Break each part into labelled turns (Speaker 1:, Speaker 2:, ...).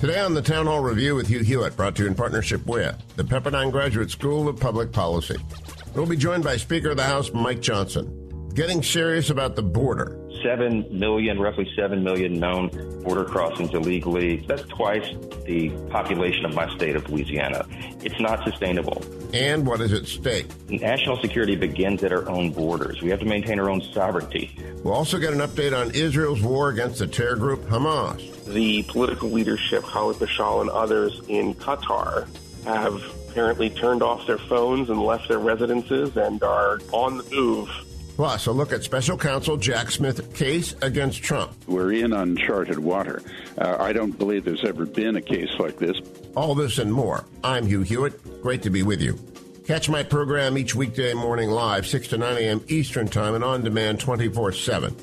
Speaker 1: Today on the Town Hall Review with Hugh Hewitt, brought to you in partnership with the Pepperdine Graduate School of Public Policy. We'll be joined by Speaker of the House Mike Johnson, getting serious about the border
Speaker 2: 7 million, roughly 7 million known border crossings illegally. That's twice the population of my state of Louisiana. It's not sustainable.
Speaker 1: And what is at stake?
Speaker 2: National security begins at our own borders. We have to maintain our own sovereignty.
Speaker 1: We'll also get an update on Israel's war against the terror group Hamas.
Speaker 3: The political leadership, Khalid Mashal and others in Qatar, have apparently turned off their phones and left their residences and are on the move
Speaker 1: Plus, a look at special counsel Jack Smith's case against Trump.
Speaker 4: We're in uncharted water. Uh, I don't believe there's ever been a case like this.
Speaker 1: All this and more. I'm Hugh Hewitt. Great to be with you. Catch my program each weekday morning live, 6 to 9 a.m. Eastern Time and on demand 24 7.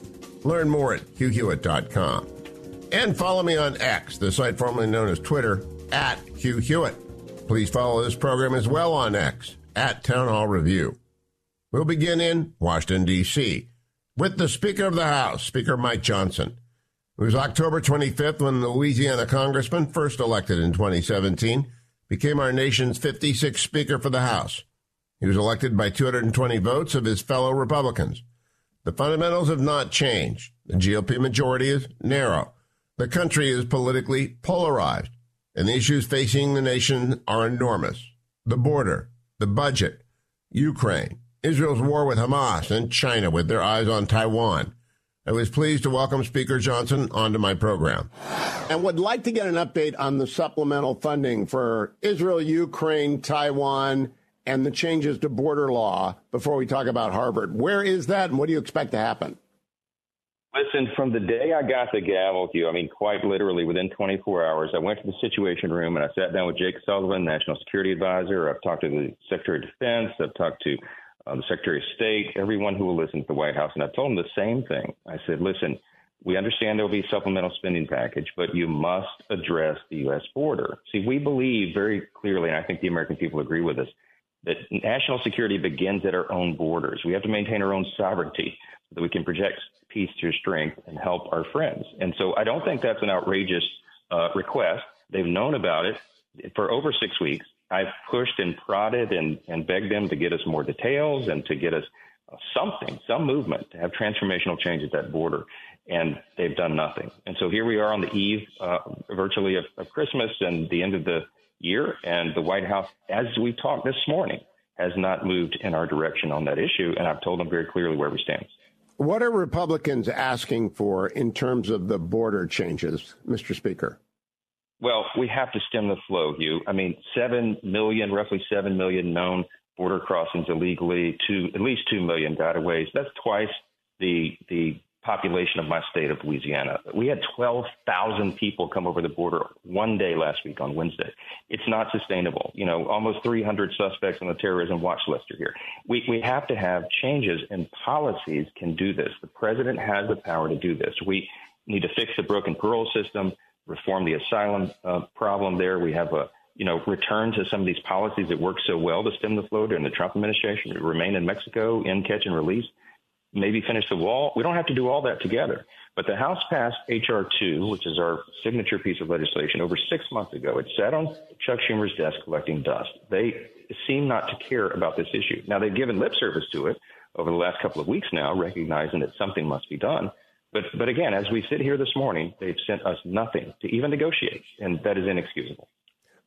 Speaker 1: Learn more at hughhewitt.com. And follow me on X, the site formerly known as Twitter, at Hugh Hewitt. Please follow this program as well on X, at Town Hall Review. We'll begin in Washington, D.C., with the Speaker of the House, Speaker Mike Johnson. It was October 25th when the Louisiana congressman, first elected in 2017, became our nation's 56th Speaker for the House. He was elected by 220 votes of his fellow Republicans. The fundamentals have not changed. The GOP majority is narrow. The country is politically polarized, and the issues facing the nation are enormous. The border, the budget, Ukraine, Israel's war with Hamas and China with their eyes on Taiwan. I was pleased to welcome Speaker Johnson onto my program. And would like to get an update on the supplemental funding for Israel, Ukraine, Taiwan, and the changes to border law before we talk about Harvard. Where is that and what do you expect to happen?
Speaker 2: Listen, from the day I got the gavel with you, I mean, quite literally within 24 hours, I went to the Situation Room and I sat down with Jake Sullivan, National Security Advisor. I've talked to the Secretary of Defense. I've talked to uh, the Secretary of State, everyone who will listen to the White House. And I told them the same thing. I said, listen, we understand there'll be a supplemental spending package, but you must address the U.S. border. See, we believe very clearly, and I think the American people agree with us, that national security begins at our own borders. We have to maintain our own sovereignty so that we can project peace through strength and help our friends. And so I don't think that's an outrageous uh, request. They've known about it for over six weeks. I've pushed and prodded and, and begged them to get us more details and to get us something, some movement to have transformational change at that border. And they've done nothing. And so here we are on the eve, uh, virtually of, of Christmas and the end of the year. And the White House, as we talked this morning, has not moved in our direction on that issue. And I've told them very clearly where we stand.
Speaker 1: What are Republicans asking for in terms of the border changes, Mr. Speaker?
Speaker 2: Well, we have to stem the flow, Hugh. I mean, 7 million, roughly 7 million known border crossings illegally, to at least 2 million gotaways. That's twice the, the population of my state of Louisiana. We had 12,000 people come over the border one day last week on Wednesday. It's not sustainable. You know, almost 300 suspects on the terrorism watch list are here. We, we have to have changes and policies can do this. The president has the power to do this. We need to fix the broken parole system reform the asylum uh, problem there. We have a you know return to some of these policies that worked so well to stem the flow during the Trump administration. Remain in Mexico, in catch and release. Maybe finish the wall. We don't have to do all that together. But the House passed H.R. 2, which is our signature piece of legislation, over six months ago. It sat on Chuck Schumer's desk collecting dust. They seem not to care about this issue. Now, they've given lip service to it over the last couple of weeks now, recognizing that something must be done. But, but again, as we sit here this morning, they've sent us nothing to even negotiate, and that is inexcusable.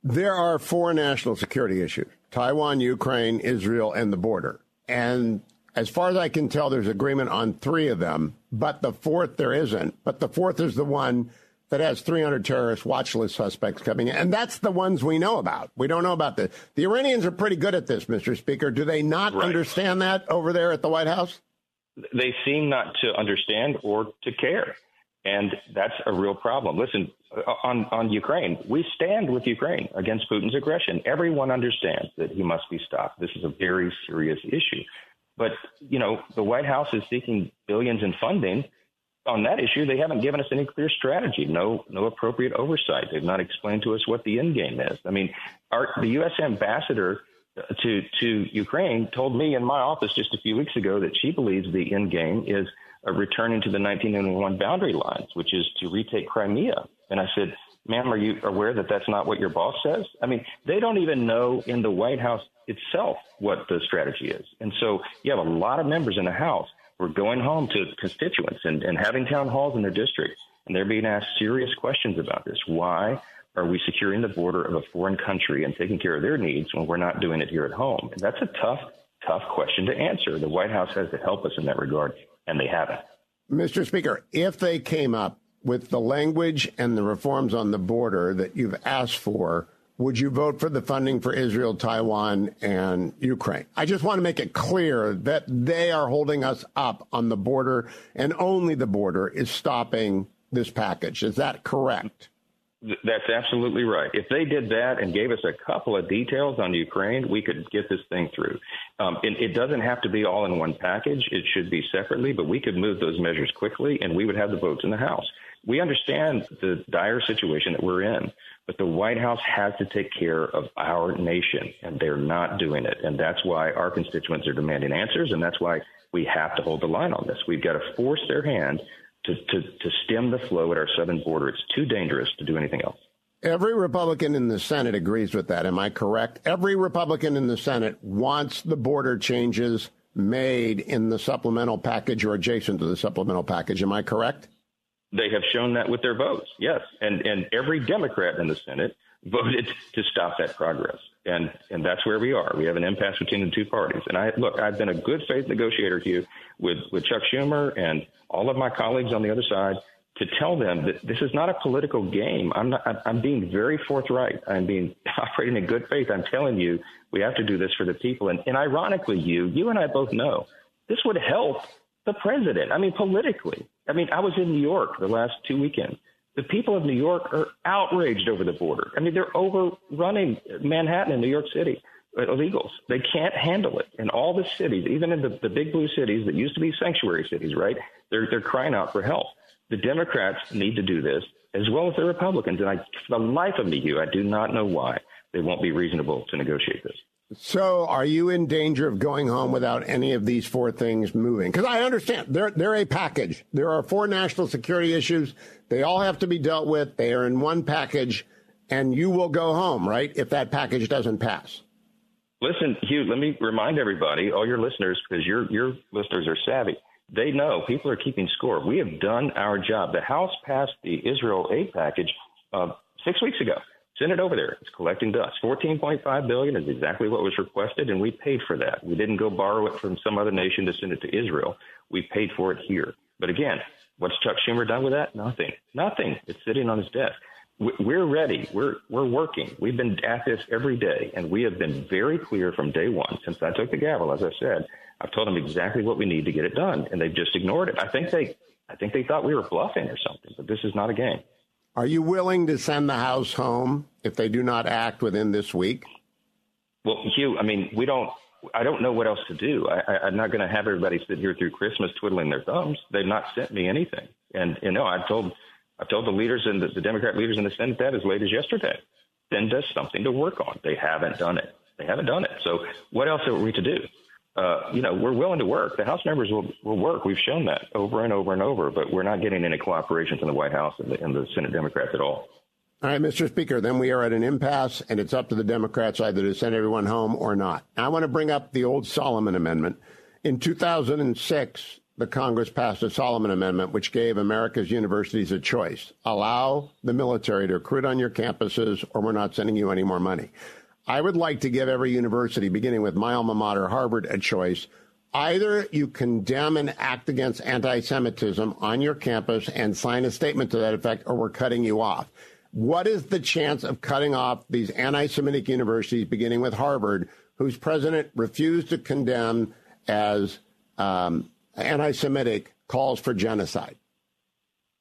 Speaker 1: There are four national security issues Taiwan, Ukraine, Israel, and the border. And as far as I can tell, there's agreement on three of them, but the fourth there isn't. But the fourth is the one that has 300 terrorist watch list suspects coming in. And that's the ones we know about. We don't know about the The Iranians are pretty good at this, Mr. Speaker. Do they not right. understand that over there at the White House?
Speaker 2: They seem not to understand or to care. And that's a real problem. Listen, uh, on, on Ukraine, we stand with Ukraine against Putin's aggression. Everyone understands that he must be stopped. This is a very serious issue. But, you know, the White House is seeking billions in funding. On that issue, they haven't given us any clear strategy, no, no appropriate oversight. They've not explained to us what the end game is. I mean, our, the U.S. ambassador to to Ukraine told me in my office just a few weeks ago that she believes the end game is returning to the 1991 boundary lines, which is to retake Crimea. And I said, "Ma'am, are you aware that that's not what your boss says?" I mean, they don't even know in the White House itself what the strategy is, and so you have a lot of members in the House who are going home to constituents and, and having town halls in their districts, and they're being asked serious questions about this. Why? Are we securing the border of a foreign country and taking care of their needs when we're not doing it here at home? And that's a tough, tough question to answer. The White House has to help us in that regard, and they haven't.
Speaker 1: Mr. Speaker, if they came up with the language and the reforms on the border that you've asked for, would you vote for the funding for Israel, Taiwan, and Ukraine? I just want to make it clear that they are holding us up on the border, and only the border is stopping this package. Is that correct?
Speaker 2: That's absolutely right. If they did that and gave us a couple of details on Ukraine, we could get this thing through. Um, it, it, doesn't have to be all in one package. It should be separately, but we could move those measures quickly and we would have the votes in the House. We understand the dire situation that we're in, but the White House has to take care of our nation, and they're not doing it. And that's why our constituents are demanding answers, and that's why we have to hold the line on this. We've got to force their hand to, to, to stem the flow at our southern border. It's too dangerous to do anything else.
Speaker 1: Every Republican in the Senate agrees with that. Am I correct? Every Republican in the Senate wants the border changes made in the supplemental package or adjacent to the supplemental package. Am I correct?
Speaker 2: They have shown that with their votes, yes. And and every Democrat in the Senate voted to stop that progress. And and that's where we are. We have an impasse between the two parties. And I look, I've been a good faith negotiator here with, with Chuck Schumer and all of my colleagues on the other side to tell them that this is not a political game. I'm not, I'm being very forthright. I'm being operating in good faith. I'm telling you, we have to do this for the people. And, and ironically, you, you and I both know this would help the president. I mean, politically. I mean, I was in New York the last two weekends. The people of New York are outraged over the border. I mean, they're overrunning Manhattan and New York City uh, illegals. They can't handle it. And all the cities, even in the, the big blue cities that used to be sanctuary cities, right? They're, they're crying out for help. The Democrats need to do this as well as the Republicans. And I, for the life of me, Hugh, I do not know why they won't be reasonable to negotiate this.
Speaker 1: So, are you in danger of going home without any of these four things moving? Because I understand they're they're a package. There are four national security issues. They all have to be dealt with. They are in one package, and you will go home, right? If that package doesn't pass.
Speaker 2: Listen, Hugh, let me remind everybody, all your listeners, because your your listeners are savvy. They know people are keeping score. We have done our job. The House passed the Israel aid package uh, six weeks ago. Send it over there. It's collecting dust. 14.5 billion is exactly what was requested, and we paid for that. We didn't go borrow it from some other nation to send it to Israel. We paid for it here. But again, what's Chuck Schumer done with that? Nothing. Nothing. It's sitting on his desk we're ready. We're we're working. We've been at this every day, and we have been very clear from day one since I took the gavel. As I said, I've told them exactly what we need to get it done, and they've just ignored it. I think they I think they thought we were bluffing or something, but this is not a game.
Speaker 1: Are you willing to send the House home if they do not act within this week?
Speaker 2: Well, Hugh, I mean, we don't. I don't know what else to do. I, am not going to have everybody sit here through Christmas twiddling their thumbs. They've not sent me anything, and you know, I've told I've told the leaders and the, the Democrat leaders in the Senate that as late as yesterday. Send us something to work on. They haven't done it. They haven't done it. So what else are we to do? Uh, you know, we're willing to work. The House members will, will work. We've shown that over and over and over, but we're not getting any cooperation from the White House and the, and the Senate Democrats at all.
Speaker 1: All right, Mr. Speaker, then we are at an impasse, and it's up to the Democrats either to send everyone home or not. I want to bring up the old Solomon Amendment. In 2006, the Congress passed a Solomon Amendment, which gave America's universities a choice allow the military to recruit on your campuses, or we're not sending you any more money. I would like to give every university, beginning with my alma mater, Harvard, a choice. Either you condemn and act against anti Semitism on your campus and sign a statement to that effect, or we're cutting you off. What is the chance of cutting off these anti Semitic universities, beginning with Harvard, whose president refused to condemn as um, anti Semitic, calls for genocide.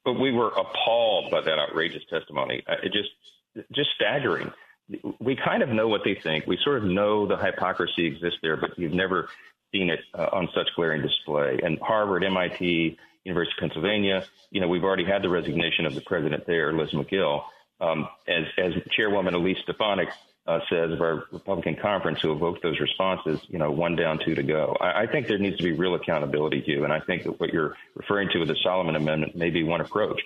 Speaker 2: But we were appalled by that outrageous testimony. Uh, it just, just staggering. We kind of know what they think. We sort of know the hypocrisy exists there, but you've never seen it uh, on such glaring display. And Harvard, MIT, University of Pennsylvania, you know, we've already had the resignation of the president there, Liz Magill. Um, as, as Chairwoman Elise Stefanik uh, says of our Republican conference who evoked those responses, you know, one down, two to go. I, I think there needs to be real accountability, Hugh, and I think that what you're referring to with the Solomon Amendment may be one approach.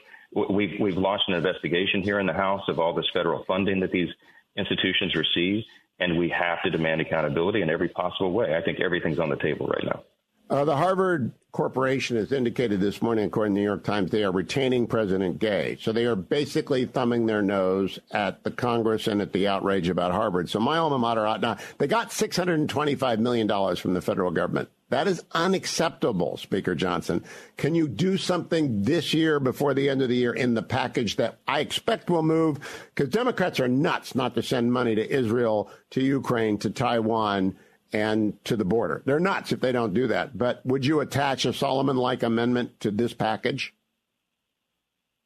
Speaker 2: We've, we've launched an investigation here in the House of all this federal funding that these institutions receive, and we have to demand accountability in every possible way. I think everything's on the table right now.
Speaker 1: Uh, the Harvard Corporation has indicated this morning, according to the New York Times, they are retaining President Gay. So they are basically thumbing their nose at the Congress and at the outrage about Harvard. So my alma mater, now, they got $625 million from the federal government. That is unacceptable, Speaker Johnson. Can you do something this year before the end of the year in the package that I expect will move? Because Democrats are nuts not to send money to Israel, to Ukraine, to Taiwan and to the border. They're nuts if they don't do that. But would you attach a Solomon like amendment to this package?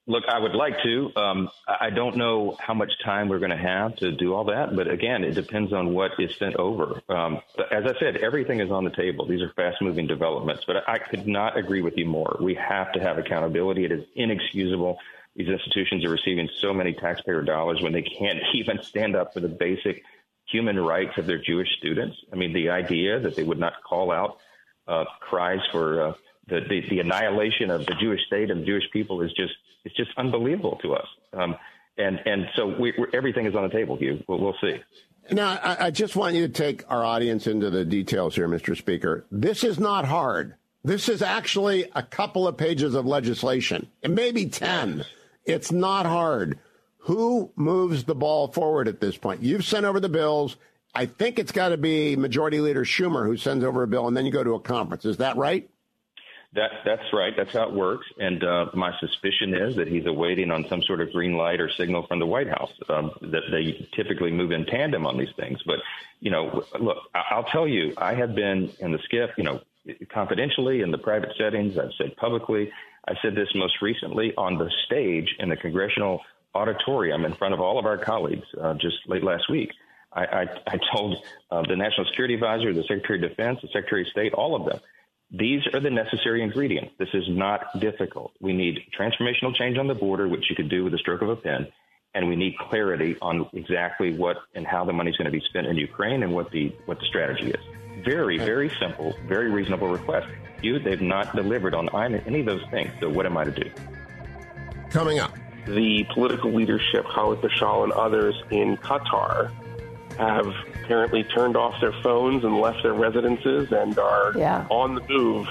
Speaker 2: Look, I would like to. Um, I don't know how much time we're going to have to do all that, but again, it depends on what is sent over. Um, as I said, everything is on the table. These are fast-moving developments, but I could not agree with you more. We have to have accountability. It is inexcusable. These institutions are receiving so many taxpayer dollars when they can't even stand up for the basic human rights of their Jewish students. I mean, the idea that they would not call out uh, cries for uh, the, the, the annihilation of the Jewish state and the Jewish people is just it's just unbelievable to us. Um, and and so we, everything is on the table, Hugh. We'll, we'll see.
Speaker 1: Now, I, I just want you to take our audience into the details here, Mr. Speaker. This is not hard. This is actually a couple of pages of legislation, and maybe 10. It's not hard. Who moves the ball forward at this point? You've sent over the bills. I think it's got to be Majority Leader Schumer who sends over a bill, and then you go to a conference. Is that right?
Speaker 2: That that's right. That's how it works. And uh, my suspicion is that he's awaiting on some sort of green light or signal from the White House. Um, that they typically move in tandem on these things. But you know, look, I'll tell you, I have been in the SCIF. You know, confidentially in the private settings. I've said publicly. I said this most recently on the stage in the congressional auditorium in front of all of our colleagues uh, just late last week. I, I, I told uh, the National Security Advisor, the Secretary of Defense, the Secretary of State, all of them, these are the necessary ingredients. This is not difficult. We need transformational change on the border, which you could do with a stroke of a pen, and we need clarity on exactly what and how the money is going to be spent in Ukraine and what the what the strategy is. Very, very simple, very reasonable request. You, they've not delivered on any of those things. So, what am I to do?
Speaker 1: Coming up
Speaker 3: the political leadership, Khalid Mashal and others in Qatar, have apparently turned off their phones and left their residences and are yeah. on the move.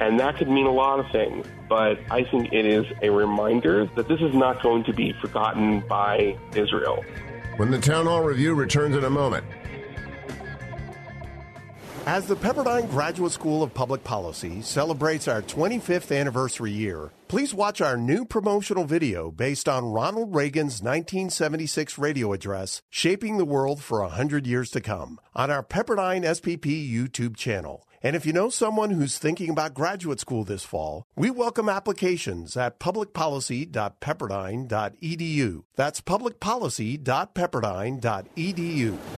Speaker 3: And that could mean a lot of things. But I think it is a reminder that this is not going to be forgotten by Israel.
Speaker 1: When the Town Hall Review returns in a moment.
Speaker 5: As the Pepperdine Graduate School of Public Policy celebrates our 25th anniversary year, please watch our new promotional video based on Ronald Reagan's 1976 radio address, Shaping the World for 100 Years to Come, on our Pepperdine SPP YouTube channel. And if you know someone who's thinking about graduate school this fall, we welcome applications at publicpolicy.pepperdine.edu. That's publicpolicy.pepperdine.edu.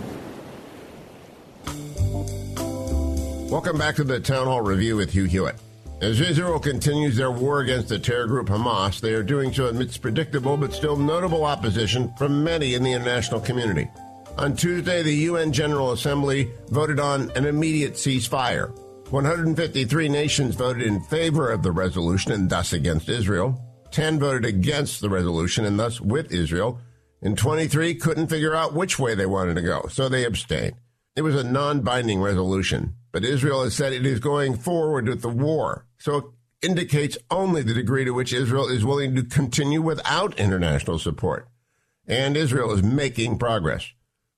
Speaker 1: Welcome back to the Town Hall Review with Hugh Hewitt. As Israel continues their war against the terror group Hamas, they are doing so amidst predictable but still notable opposition from many in the international community. On Tuesday, the UN General Assembly voted on an immediate ceasefire. 153 nations voted in favor of the resolution and thus against Israel. 10 voted against the resolution and thus with Israel. And 23 couldn't figure out which way they wanted to go, so they abstained. It was a non binding resolution, but Israel has said it is going forward with the war. So it indicates only the degree to which Israel is willing to continue without international support. And Israel is making progress.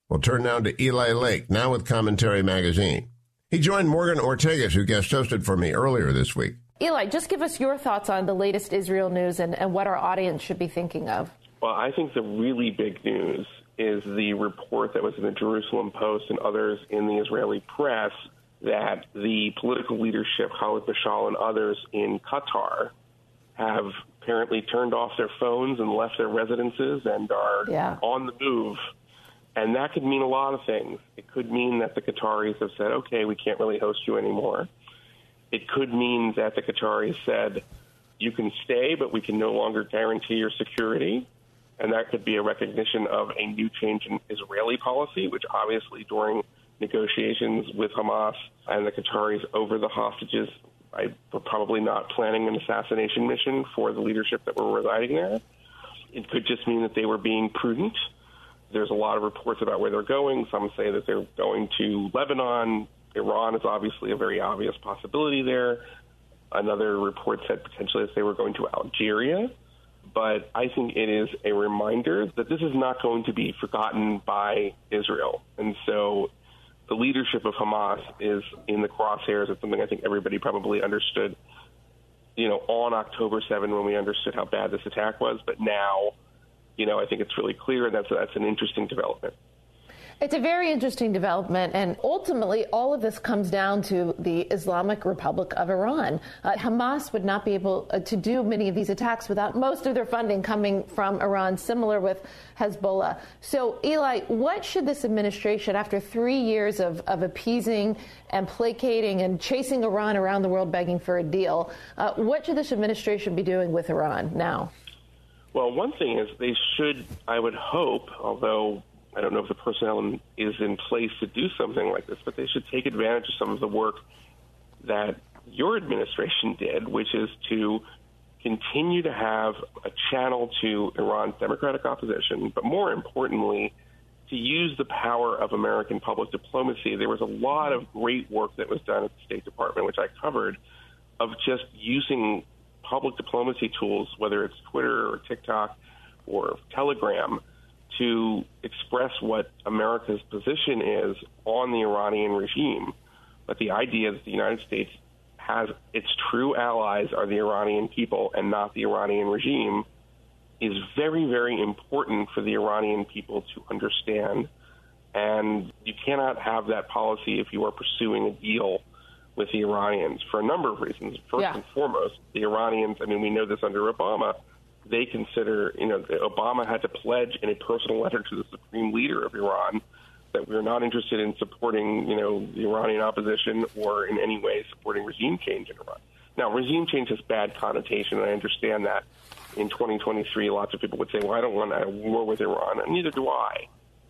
Speaker 1: We'll turn now to Eli Lake, now with Commentary Magazine. He joined Morgan Ortagus, who guest hosted for me earlier this week.
Speaker 6: Eli, just give us your thoughts on the latest Israel news and, and what our audience should be thinking of.
Speaker 3: Well, I think the really big news is the report that was in the Jerusalem Post and others in the Israeli press that the political leadership, Khalid Mashal and others in Qatar, have apparently turned off their phones and left their residences and are yeah. on the move. And that could mean a lot of things. It could mean that the Qataris have said, okay, we can't really host you anymore. It could mean that the Qataris said, you can stay, but we can no longer guarantee your security. And that could be a recognition of a new change in Israeli policy, which obviously during negotiations with Hamas and the Qataris over the hostages, I were probably not planning an assassination mission for the leadership that were residing there. It could just mean that they were being prudent. There's a lot of reports about where they're going. Some say that they're going to Lebanon. Iran is obviously a very obvious possibility there. Another report said potentially that they were going to Algeria but I think it is a reminder that this is not going to be forgotten by Israel. And so the leadership of Hamas is in the crosshairs. It's something I think everybody probably understood, you know, on October 7 when we understood how bad this attack was. But now, you know, I think it's really clear, and that's, that's an interesting development.
Speaker 6: It's a very interesting development, and ultimately, all of this comes down to the Islamic Republic of Iran. Uh, Hamas would not be able uh, to do many of these attacks without most of their funding coming from Iran, similar with Hezbollah. So, Eli, what should this administration, after three years of, of appeasing and placating and chasing Iran around the world begging for a deal, uh, what should this administration be doing with Iran now?
Speaker 3: Well, one thing is they should, I would hope, although I don't know if the personnel is in place to do something like this, but they should take advantage of some of the work that your administration did, which is to continue to have a channel to Iran's democratic opposition, but more importantly, to use the power of American public diplomacy. There was a lot of great work that was done at the State Department, which I covered, of just using public diplomacy tools, whether it's Twitter or TikTok or Telegram to express what America's position is on the Iranian regime. But the idea that the United States has its true allies are the Iranian people and not the Iranian regime is very, very important for the Iranian people to understand. And you cannot have that policy if you are pursuing a deal with the Iranians for a number of reasons. First yeah. and foremost, the Iranians, I mean, we know this under Obama, they consider, you know, Obama had to pledge in a personal letter to the supreme leader of Iran that we're not interested in supporting, you know, the Iranian opposition or in any way supporting regime change in Iran. Now, regime change has bad connotation, and I understand that. In 2023, lots of people would say, well, I don't want a war with Iran, and neither do I.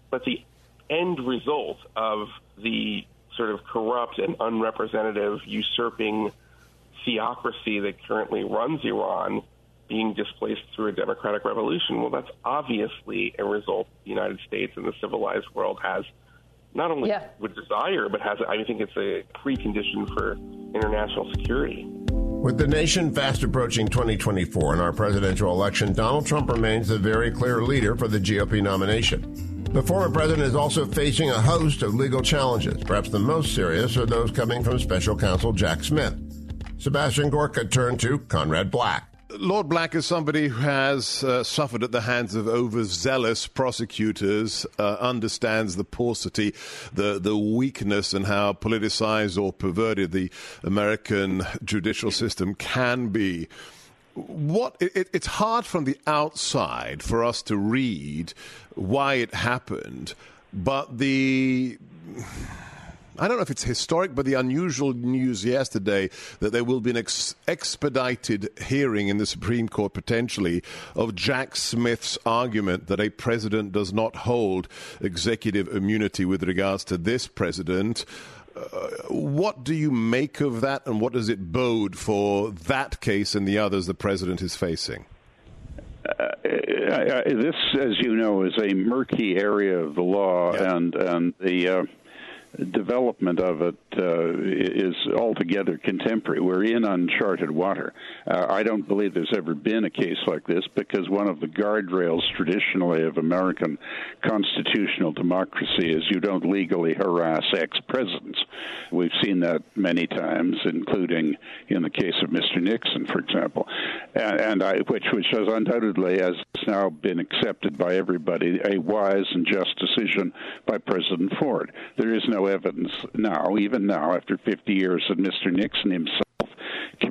Speaker 3: But the end result of the sort of corrupt and unrepresentative usurping theocracy that currently runs Iran being displaced through a democratic revolution. Well, that's obviously a result the United States and the civilized world has not only yeah. would desire, but has, I think it's a precondition for international security.
Speaker 1: With the nation fast approaching 2024 and our presidential election, Donald Trump remains the very clear leader for the GOP nomination. The former president is also facing a host of legal challenges. Perhaps the most serious are those coming from special counsel Jack Smith. Sebastian Gorka turned to Conrad Black.
Speaker 7: Lord Black is somebody who has uh, suffered at the hands of overzealous prosecutors, uh, understands the paucity, the, the weakness, and how politicized or perverted the American judicial system can be. What it, it's hard from the outside for us to read why it happened, but the I don't know if it's historic, but the unusual news yesterday that there will be an ex- expedited hearing in the Supreme Court potentially of Jack Smith's argument that a president does not hold executive immunity with regards to this president. Uh, what do you make of that, and what does it bode for that case and the others the president is facing?
Speaker 4: Uh, this, as you know, is a murky area of the law, yeah. and and the uh, development of it uh, is altogether contemporary. We're in uncharted water. Uh, I don't believe there's ever been a case like this because one of the guardrails traditionally of American constitutional democracy is you don't legally harass ex presidents. We've seen that many times, including in the case of Mr. Nixon, for example, and, and I, which, which has undoubtedly, as has now been accepted by everybody, a wise and just decision by President Ford. There is no evidence now, even now, after 50 years, of Mr. Nixon himself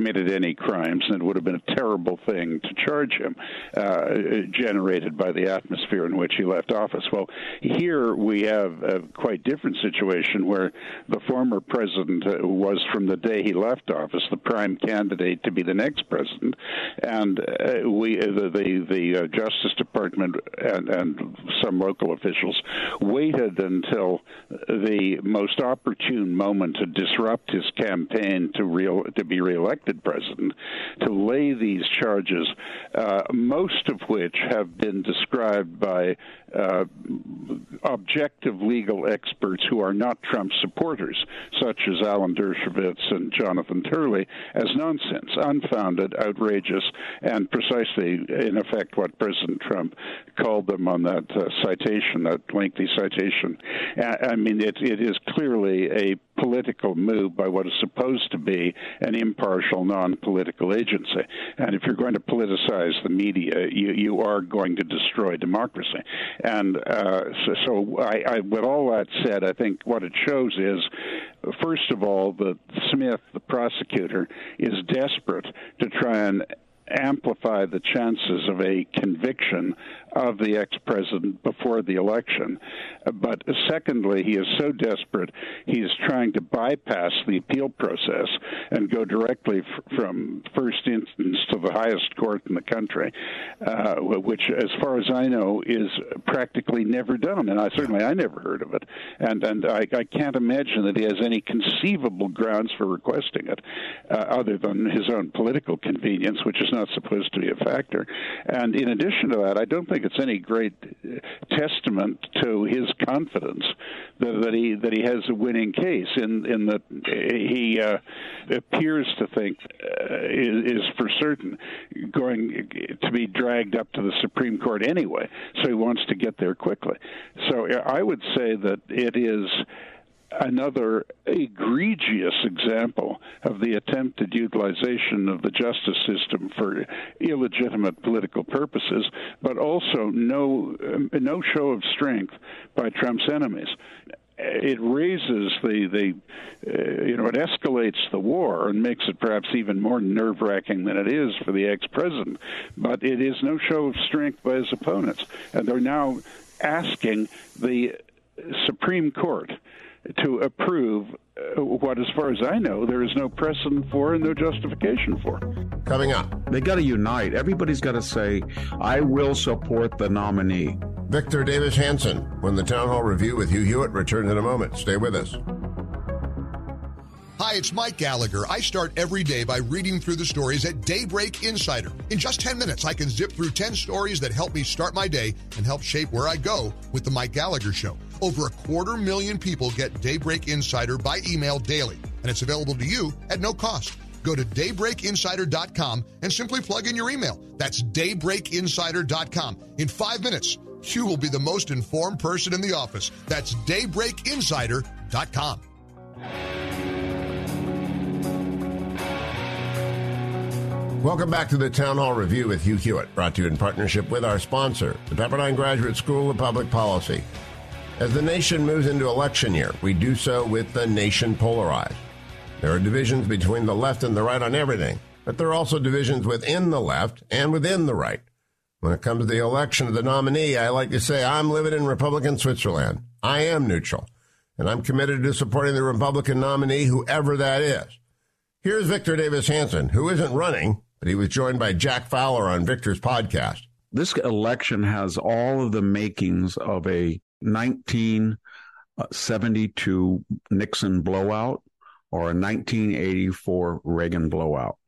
Speaker 4: committed any crimes, and it would have been a terrible thing to charge him, uh, generated by the atmosphere in which he left office. Well, here we have a quite different situation where the former president was, from the day he left office, the prime candidate to be the next president, and uh, we, the the, the uh, Justice Department and, and some local officials waited until the most opportune moment to disrupt his campaign to real to be reelected elected president to lay these charges, uh, most of which have been described by uh, objective legal experts who are not Trump supporters, such as Alan Dershowitz and Jonathan Turley, as nonsense, unfounded, outrageous, and precisely, in effect, what President Trump called them on that uh, citation, that lengthy citation. I mean, it, it is clearly a political move by what is supposed to be an impartial, non-political agency. And if you're going to politicize the media, you, you are going to destroy democracy. And uh, so, so I, I, with all that said, I think what it shows is, first of all, that Smith, the prosecutor, is desperate to try and amplify the chances of a conviction of the ex president before the election. But secondly, he is so desperate, he is trying to bypass the appeal process and go directly f- from first instance to the highest court in the country, uh, which, as far as I know, is practically never done. And I certainly I never heard of it. And, and I, I can't imagine that he has any conceivable grounds for requesting it uh, other than his own political convenience, which is not supposed to be a factor. And in addition to that, I don't think think it's any great testament to his confidence that, that he that he has a winning case in in that he uh, appears to think uh, is, is for certain going to be dragged up to the Supreme Court anyway. So he wants to get there quickly. So I would say that it is another egregious example of the attempted utilization of the justice system for illegitimate political purposes, but also no no show of strength by Trump's enemies. It raises the the uh, you know it escalates the war and makes it perhaps even more nerve wracking than it is for the ex president. But it is no show of strength by his opponents, and they're now asking the Supreme Court to approve uh, what, as far as I know, there is no precedent for and no justification for.
Speaker 1: Coming up,
Speaker 8: they got to unite. Everybody's got to say, I will support the nominee.
Speaker 1: Victor Davis Hanson, when the Town Hall Review with Hugh Hewitt returns in a moment. Stay with us.
Speaker 9: Hi, it's Mike Gallagher. I start every day by reading through the stories at Daybreak Insider. In just 10 minutes, I can zip through 10 stories that help me start my day and help shape where I go with The Mike Gallagher Show. Over a quarter million people get Daybreak Insider by email daily, and it's available to you at no cost. Go to daybreakinsider.com and simply plug in your email. That's daybreakinsider.com. In five minutes, you will be the most informed person in the office. That's daybreakinsider.com.
Speaker 1: Welcome back to the Town Hall Review with Hugh Hewitt, brought to you in partnership with our sponsor, the Pepperdine Graduate School of Public Policy. As the nation moves into election year, we do so with the nation polarized. There are divisions between the left and the right on everything, but there are also divisions within the left and within the right. When it comes to the election of the nominee, I like to say I'm living in Republican Switzerland. I am neutral. and I'm committed to supporting the Republican nominee, whoever that is. Here's Victor Davis Hanson, who isn't running, but he was joined by Jack Fowler on Victor's podcast.
Speaker 8: This election has all of the makings of a 1972 Nixon blowout or a 1984 Reagan blowout.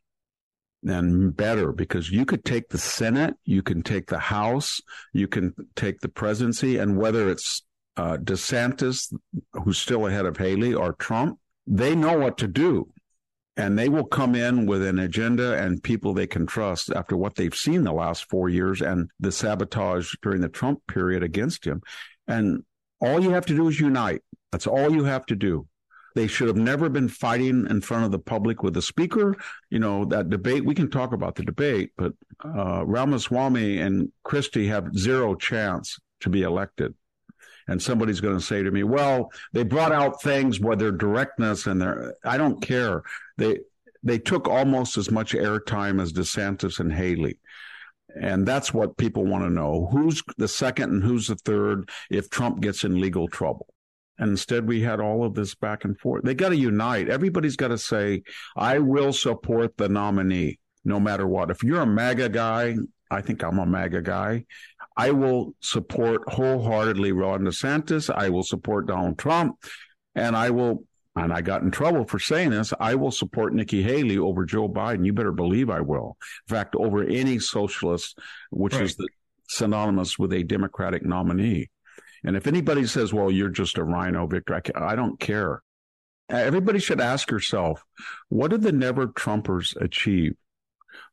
Speaker 8: And better because you could take the Senate, you can take the House, you can take the presidency, and whether it's uh, DeSantis, who's still ahead of Haley, or Trump, they know what to do. And they will come in with an agenda and people they can trust after what they've seen the last four years and the sabotage during the Trump period against him. And all you have to do is unite. That's all you have to do. They should have never been fighting in front of the public with the speaker. You know, that debate, we can talk about the debate, but uh, Ramaswamy and Christie have zero chance to be elected. And somebody's going to say to me, well, they brought out things with their directness and their, I don't care. They, they took almost as much airtime as DeSantis and Haley. And that's what people want to know. Who's the second and who's the third if Trump gets in legal trouble? And instead, we had all of this back and forth. They got to unite. Everybody's got to say, I will support the nominee no matter what. If you're a MAGA guy, I think I'm a MAGA guy. I will support wholeheartedly Ron DeSantis. I will support Donald Trump. And I will, and I got in trouble for saying this, I will support Nikki Haley over Joe Biden. You better believe I will. In fact, over any socialist, which right. is the, synonymous with a Democratic nominee. And if anybody says, well, you're just a RINO, Victor, I, I don't care. Everybody should ask yourself, what did the never Trumpers achieve?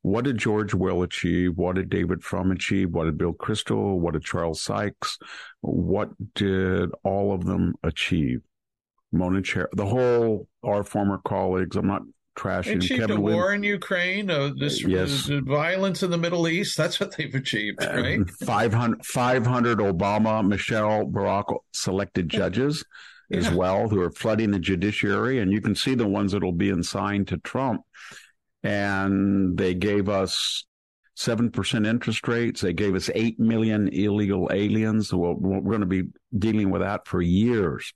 Speaker 8: What did George Will achieve? What did David Frum achieve? What did Bill Kristol? What did Charles Sykes? What did all of them achieve? Mona Char, the whole, our former colleagues, I'm not trashing
Speaker 10: achieved
Speaker 8: Kevin
Speaker 10: a war in Ukraine, uh, this
Speaker 8: yes.
Speaker 10: uh, violence in the Middle East. That's what they've achieved, right?
Speaker 8: 500, 500 Obama, Michelle, Barack selected judges yeah. as well who are flooding the judiciary. And you can see the ones that will be assigned to Trump. And they gave us 7% interest rates. They gave us 8 million illegal aliens. Well, we're going to be dealing with that for years.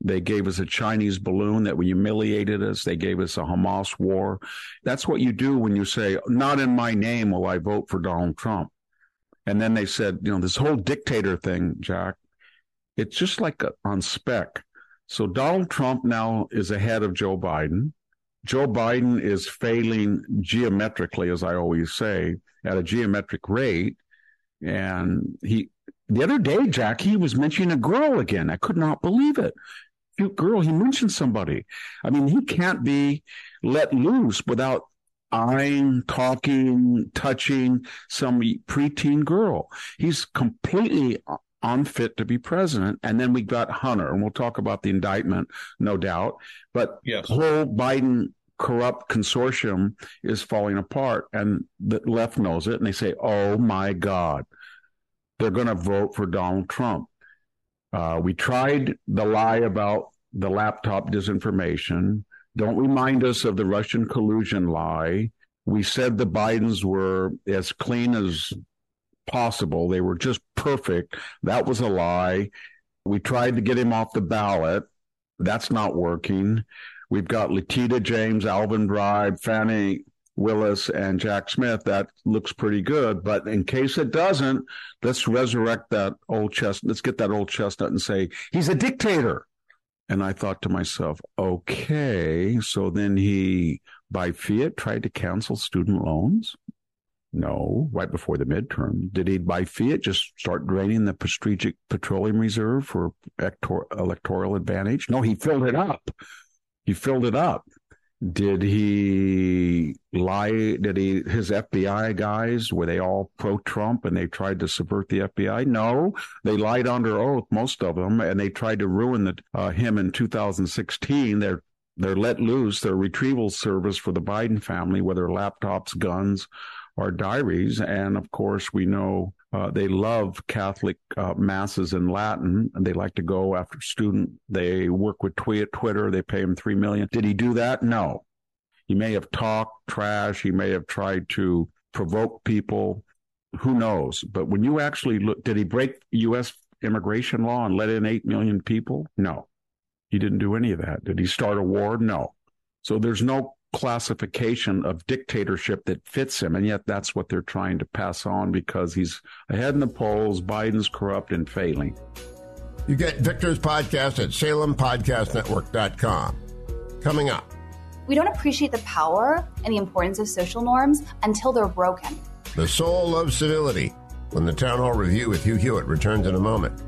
Speaker 8: They gave us a Chinese balloon that humiliated us. They gave us a Hamas war. That's what you do when you say, not in my name will I vote for Donald Trump. And then they said, you know, this whole dictator thing, Jack, it's just like a, on spec. So Donald Trump now is ahead of Joe Biden. Joe Biden is failing geometrically, as I always say, at a geometric rate. And he, the other day, Jack, he was mentioning a girl again. I could not believe it. Cute girl. He mentioned somebody. I mean, he can't be let loose without eyeing, talking, touching some preteen girl. He's completely unfit to be president. And then we got Hunter, and we'll talk about the indictment, no doubt. But
Speaker 10: yes.
Speaker 8: the whole Biden corrupt consortium is falling apart, and the left knows it, and they say, "Oh my God, they're going to vote for Donald Trump." Uh, we tried the lie about the laptop disinformation. Don't remind us of the Russian collusion lie. We said the Bidens were as clean as possible. They were just perfect. That was a lie. We tried to get him off the ballot. That's not working. We've got Letitia James, Alvin Bragg, Fani Willis, and Jack Smith. That looks pretty good. But in case it doesn't, let's resurrect that old chestnut. Let's get that old chestnut and say, he's a dictator. And I thought to myself, okay. So then he, by fiat, tried to cancel student loans. No, right before the midterm. Did he, by fiat, just start draining the strategic petroleum reserve for electoral advantage? No, he filled it up. He filled it up. Did he lie? Did he, his FBI guys, were they all pro Trump and they tried to subvert the FBI? No, they lied under oath, most of them, and they tried to ruin the, uh, him in 2016. They're, they're let loose, their retrieval service for the Biden family, whether laptops, guns, or diaries. And of course, we know uh, they love Catholic uh, masses in Latin, and they like to go after student. They work with Twitter. They pay him three million. Did he do that? No. He may have talked trash. He may have tried to provoke people. Who knows? But when you actually look, did he break U.S. immigration law and let in eight million people? No. He didn't do any of that. Did he start a war? No. So there's no classification of dictatorship that fits him. And yet that's what they're trying to pass on because he's ahead in the polls. Biden's corrupt and failing.
Speaker 1: You get Victor's podcast at salempodcastnetwork.com. Coming up.
Speaker 11: We don't appreciate the power and the importance of social norms until they're broken.
Speaker 1: The soul of civility. When the Town Hall Review with Hugh Hewitt returns in a moment.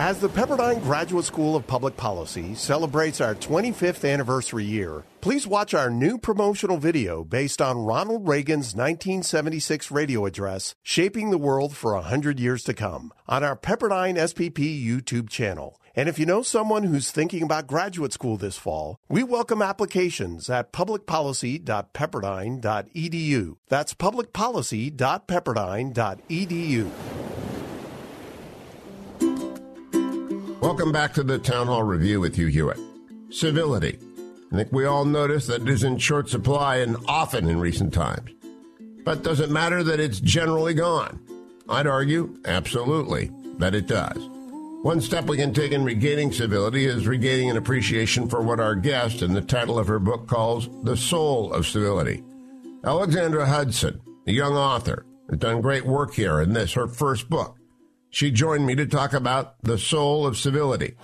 Speaker 5: As the Pepperdine Graduate School of Public Policy celebrates our 25th anniversary year, please watch our new promotional video based on Ronald Reagan's 1976 radio address, Shaping the World for 100 Years to Come, on our Pepperdine SPP YouTube channel. And if you know someone who's thinking about graduate school this fall, we welcome applications at publicpolicy.pepperdine.edu. That's publicpolicy.pepperdine.edu.
Speaker 1: Welcome back to the Town Hall Review with Hugh Hewitt. Civility. I think we all notice that it is in short supply and often in recent times. But does it matter that it's generally gone? I'd argue, absolutely, that it does. One step we can take in regaining civility is regaining an appreciation for what our guest in the title of her book calls the soul of civility. Alexandra Hudson, a young author, has done great work here in this, her first book. She joined me to talk about the soul of civility.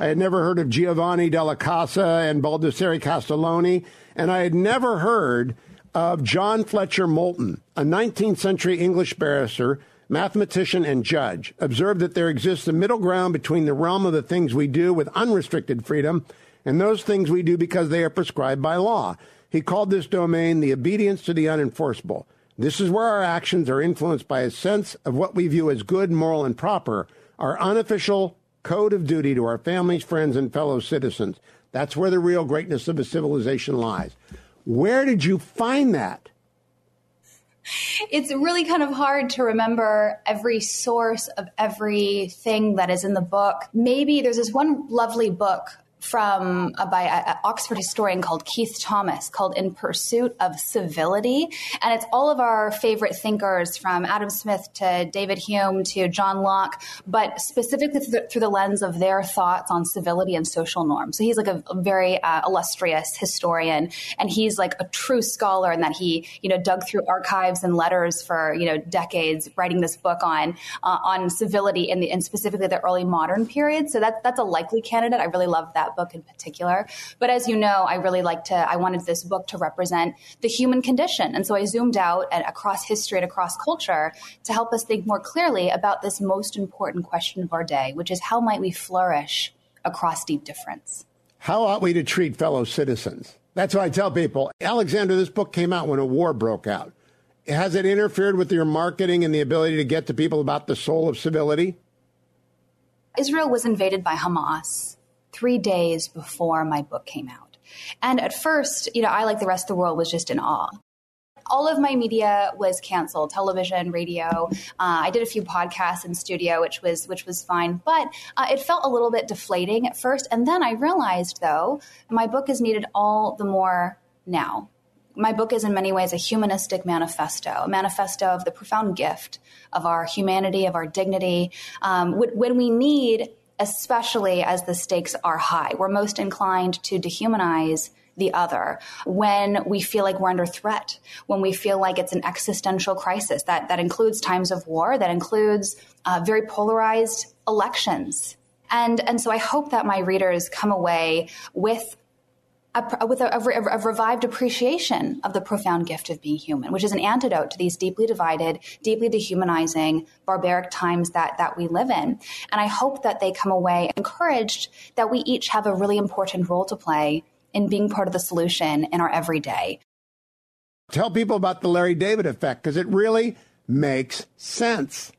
Speaker 12: I had never heard of Giovanni della Casa and Baldassare Castiglione, and I had never heard of John Fletcher Moulton, a 19th century English barrister, mathematician, and judge. Observed that there exists a middle ground between the realm of the things we do with unrestricted freedom and those things we do because they are prescribed by law. He called this domain the obedience to the unenforceable. This is where our actions are influenced by a sense of what we view as good, moral, and proper, our unofficial code of duty to our families, friends, and fellow citizens. That's where the real greatness of a civilization lies. Where did you find that?
Speaker 11: It's really kind of hard to remember every source of everything that is in the book. Maybe there's this one lovely book from by an Oxford historian called Keith Thomas called In Pursuit of Civility. And it's all of our favorite thinkers from Adam Smith to David Hume to John Locke, but specifically through the, through the lens of their thoughts on civility and social norms. So he's like a, a very uh, illustrious historian and he's like a true scholar in that he, you know, dug through archives and letters for, you know, decades writing this book on, uh, on civility in the, and specifically the early modern period. So that, that's a likely candidate. I really love that book in particular. But as you know, I really like to, I wanted this book to represent the human condition. And so I zoomed out at, across history and across culture to help us think more clearly about this most important question of our day, which is how might we flourish across deep difference?
Speaker 12: How ought we to treat fellow citizens? That's what I tell people, Alexander, this book came out when a war broke out. Has it interfered with your marketing and the ability to get to people about the soul of civility?
Speaker 11: Israel was invaded by Hamas three days before my book came out. And at first, you know, I, like the rest of the world, was just in awe all of my media was canceled television radio uh, i did a few podcasts in studio which was which was fine but uh, it felt a little bit deflating at first and then i realized though my book is needed all the more now my book is in many ways a humanistic manifesto, a manifesto of the profound gift of our humanity, of our dignity. Um, when we need especially as the stakes are high. We're most inclined to dehumanize the other when we feel like we're under threat, when we feel like it's an existential crisis. That, that includes times of war, that includes uh, very polarized elections. And, and so I hope that my readers come away with a, with a, a, a, revived appreciation of the profound gift of being human, which is an antidote to these deeply divided, deeply dehumanizing, barbaric times that that we live in. And I hope that they come away encouraged that we each have a really important role to play in being part of the solution in our everyday.
Speaker 12: Tell people about the Larry David effect because it really makes sense.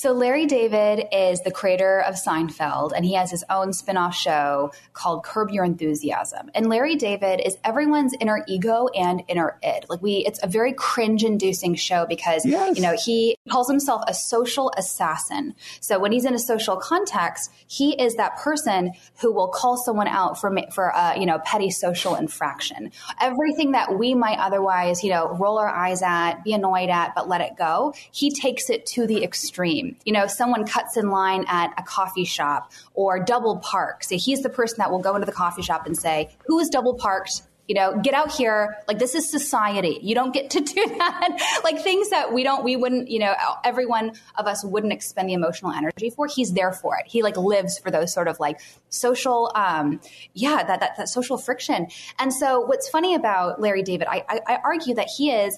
Speaker 11: So, Larry David is the creator of Seinfeld, and he has his own spin off show called Curb Your Enthusiasm. And Larry David is everyone's inner ego and inner id. Like, we, it's a very cringe inducing show because, yes. you know, he calls himself a social assassin. So, when he's in a social context, he is that person who will call someone out for, for a, you know, petty social infraction. Everything that we might otherwise, you know, roll our eyes at, be annoyed at, but let it go, he takes it to the extreme. You know, someone cuts in line at a coffee shop or double parks. So he's the person that will go into the coffee shop and say, Who is double parked? you know get out here. Like this is society. You don't get to do that. Like things that we don't we wouldn't you know everyone of us wouldn't expend the emotional energy for he's there for it. He like lives for those sort of like social um yeah that that, that social friction. And so what's funny about larry david I, I, I argue that he is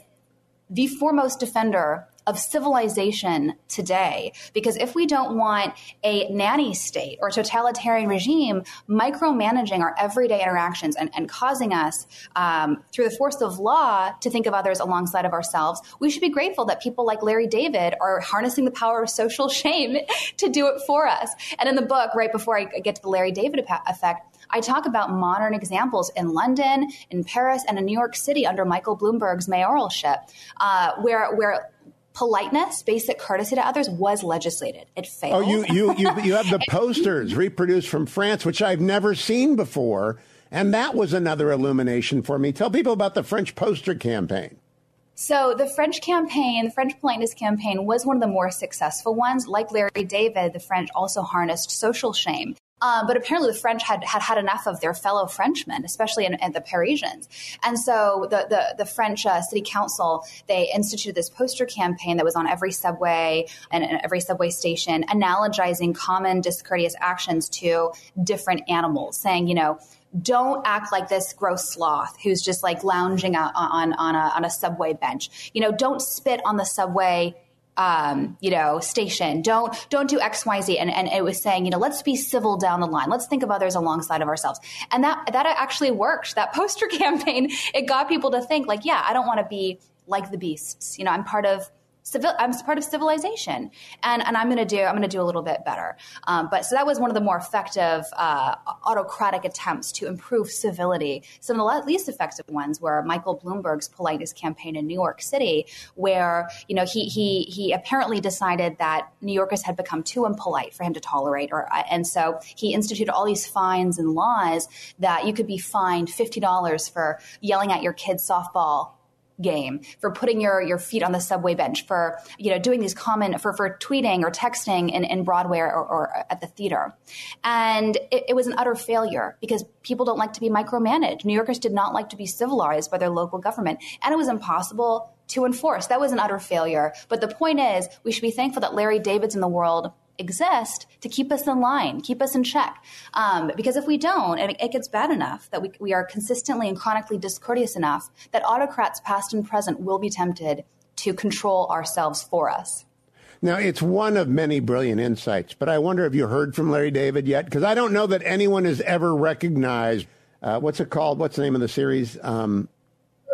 Speaker 11: the foremost defender of civilization today. Because if we don't want a nanny state or totalitarian regime micromanaging our everyday interactions and, and causing us, um, through the force of law, to think of others alongside of ourselves, we should be grateful that people like Larry David are harnessing the power of social shame to do it for us. And in the book, right before I get to the Larry David effect, I talk about modern examples in London, in Paris, and in New York City under Michael Bloomberg's mayoralship, uh, where where politeness, basic courtesy to others was legislated. It failed.
Speaker 12: Oh, you you you, you have the posters reproduced from France, which I've never seen before, and that was another illumination for me. Tell people about the French poster campaign.
Speaker 11: So the French campaign, the French politeness campaign, was one of the more successful ones. Like Larry David, the French also harnessed social shame. Um, but apparently, the French had, had had enough of their fellow Frenchmen, especially in, in the Parisians. And so the the, the French uh, city council they instituted this poster campaign that was on every subway and, and every subway station, analogizing common discourteous actions to different animals, saying, you know don't act like this gross sloth who's just like lounging out on on a, on a subway bench. You know, don't spit on the subway um, you know, station. Don't don't do X, Y, Z. And, and it was saying, you know, let's be civil down the line. Let's think of others alongside of ourselves. And that that actually worked. That poster campaign, it got people to think like, yeah, I don't want to be like the beasts. You know, I'm part of civil i'm part of civilization and, and i'm going to do i'm going to do a little bit better. Um, but so that was one of the more effective uh, autocratic attempts to improve civility. Some of the least effective ones were michael bloomberg's politeness campaign in new york city where you know he he he apparently decided that new yorkers had become too impolite for him to tolerate or uh, and so he instituted all these fines and laws that you could be fined $50 for yelling at your kid's softball game, for putting your, your feet on the subway bench, for you know doing these common for for tweeting or texting in, in Broadway or, or at the theater, and it, it was an utter failure because people don't like to be micromanaged. New Yorkers did not like to be civilized by their local government, and it was impossible to enforce. That was an utter failure. But the point is, we should be thankful that Larry David's in the world exist to keep us in line, keep us in check. Um, because if we don't, it, it gets bad enough that we, we are consistently and chronically discourteous enough that autocrats, past and present, will be tempted to control ourselves for us.
Speaker 12: Now, it's one of many brilliant insights, but I wonder if you heard from Larry David yet? Because I don't know that anyone has ever recognized uh, what's it called? What's the name of the series? Um,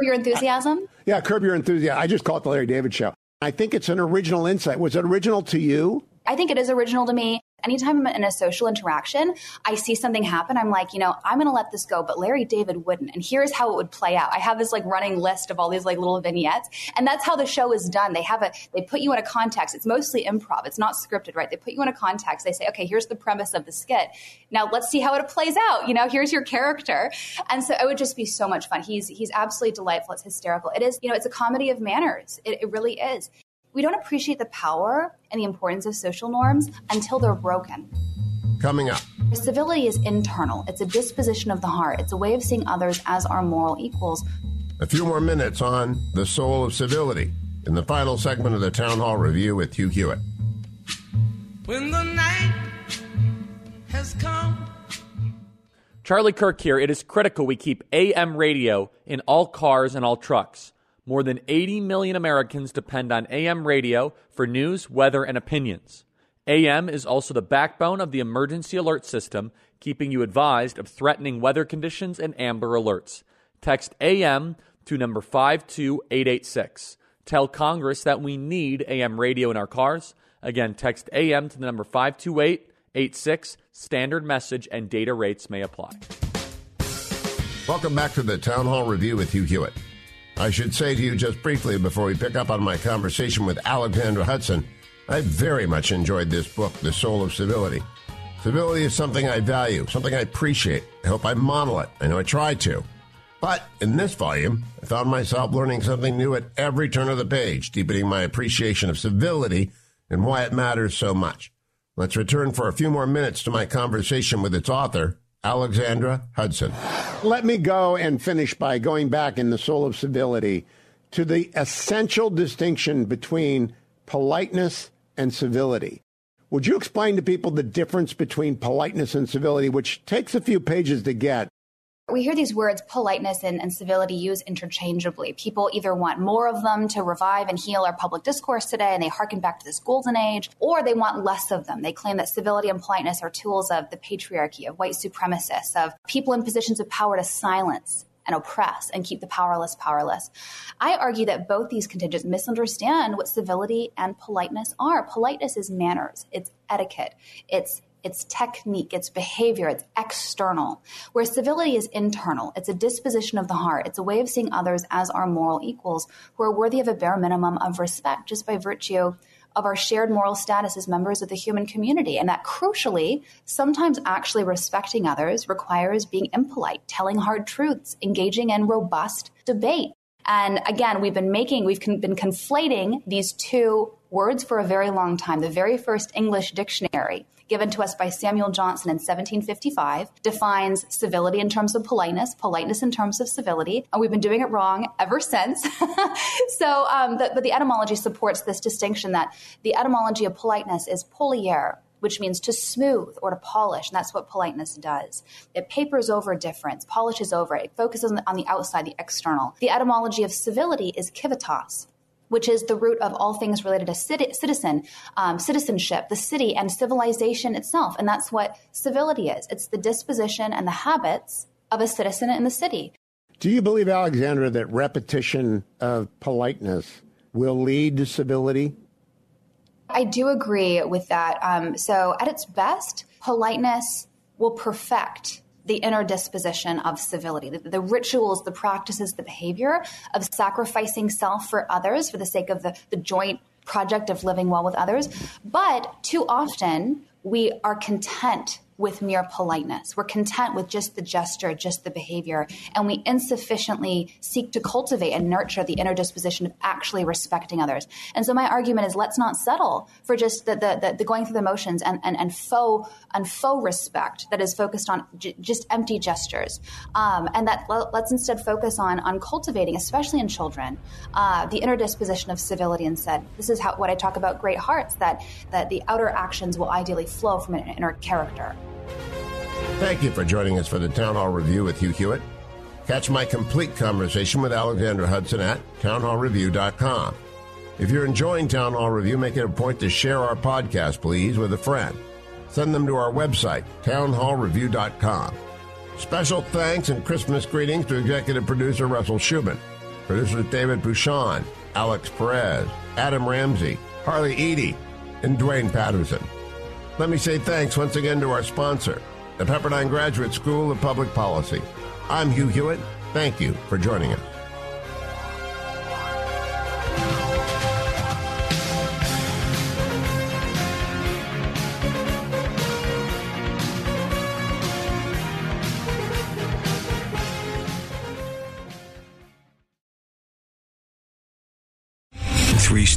Speaker 11: Your enthusiasm?
Speaker 12: Yeah, Curb Your Enthusiasm. I just call it the Larry David Show. I think it's an original insight. Was it original to you?
Speaker 11: I think it is original to me. Anytime I'm in a social interaction, I see something happen. I'm like, you know, I'm going to let this go, but Larry David wouldn't. And here's how it would play out. I have this like running list of all these like little vignettes, and that's how the show is done. They have a, they put you in a context. It's mostly improv. It's not scripted, right? They put you in a context. They say, okay, here's the premise of the skit. Now let's see how it plays out. You know, here's your character. And so it would just be so much fun. He's he's absolutely delightful. It's hysterical. It is, you know, it's a comedy of manners. It, it really is we don't appreciate the power and the importance of social norms until they're broken.
Speaker 1: Coming up.
Speaker 11: Civility is internal. It's a disposition of the heart. It's a way of seeing others as our moral equals.
Speaker 1: A few more minutes on the soul of civility in the final segment of the Town Hall Review with Hugh Hewitt.
Speaker 13: When the night has come.
Speaker 14: Charlie Kirk here. It is critical we keep AM radio in all cars and all trucks. More than 80 million Americans depend on AM radio for news, weather, and opinions. AM is also the backbone of the emergency alert system, keeping you advised of threatening weather conditions and Amber Alerts. Text AM to number 52886. Tell Congress that we need AM radio in our cars. Again, text AM to the number 52886. Standard message and data rates may apply.
Speaker 1: Welcome back to the Town Hall Review with Hugh Hewitt. I should say to you just briefly before we pick up on my conversation with Alexandra Hudson, I very much enjoyed this book, The Soul of Civility. Civility is something I value, something I appreciate. I hope I model it. I know I try to. But in this volume, I found myself learning something new at every turn of the page, deepening my appreciation of civility and why it matters so much. Let's return for a few more minutes to my conversation with its author, Alexandra Hudson.
Speaker 12: Let me go and finish by going back in the soul of civility to the essential distinction between politeness and civility. Would you explain to people the difference between politeness and civility, which takes a few pages to get?
Speaker 11: We hear these words, politeness and, and, civility, used interchangeably. People either want more of them to revive and heal our public discourse today, and they harken back to this golden age, or they want less of them. They claim that civility and politeness are tools of the patriarchy, of white supremacists, of people in positions of power to silence and oppress and keep the powerless powerless. I argue that both these contingents misunderstand what civility and politeness are. Politeness is manners, it's etiquette, it's it's technique, it's behavior, it's external. Where civility is internal, it's a disposition of the heart, it's a way of seeing others as our moral equals who are worthy of a bare minimum of respect just by virtue of our shared moral status as members of the human community. And that crucially, sometimes actually respecting others requires being impolite, telling hard truths, engaging in robust debate. And again, we've been making, we've been conflating these two words for a very long time. The very first English dictionary given to us by Samuel Johnson in 1755, defines civility in terms of politeness, politeness in terms of civility, and we've been doing it wrong ever since. so, um, the, but the etymology supports this distinction that the etymology of politeness is polire, which means to smooth or to polish. And that's what politeness does. It papers over difference, polishes over it, it focuses on the, on the outside, the external. The etymology of civility is civitas, which is the root of all things related to citizen, um, citizenship, the city, and civilization itself. And that's what civility is it's the disposition and the habits of a citizen in the city.
Speaker 12: Do you believe, Alexandra, that repetition of politeness will lead to civility?
Speaker 11: I do agree with that. Um, so, at its best, politeness will perfect the inner disposition of civility, the, the, rituals, the practices, the behavior of sacrificing self for others for the sake of the, the joint project of living well with others. But too often, we are content with mere politeness. We're content with just the gesture, just the behavior, and we insufficiently seek to cultivate and nurture the inner disposition of actually respecting others. And so my argument is let's not settle for just the, the, the, the going through the motions and, and, and faux and faux respect that is focused on j- just empty gestures. Um, and that let's instead focus on, on cultivating, especially in children, uh, the inner disposition of civility instead. This is how, what I talk about great hearts, that, that the outer actions will ideally flow from an inner character.
Speaker 1: Thank you for joining us for the Town Hall Review with Hugh Hewitt. Catch my complete conversation with Alexandra Hudson at townhallreview.com. If you're enjoying Town Hall Review, make it a point to share our podcast, please, with a friend. Send them to our website, townhallreview.com. Special thanks and Christmas greetings to executive producer Russell Schubin, producers David Bouchon, Alex Perez, Adam Ramsey, Harley Eady, and Duane Patterson. Let me say thanks once again to our sponsor, the Pepperdine Graduate School of Public Policy. I'm Hugh Hewitt. Thank you for joining us.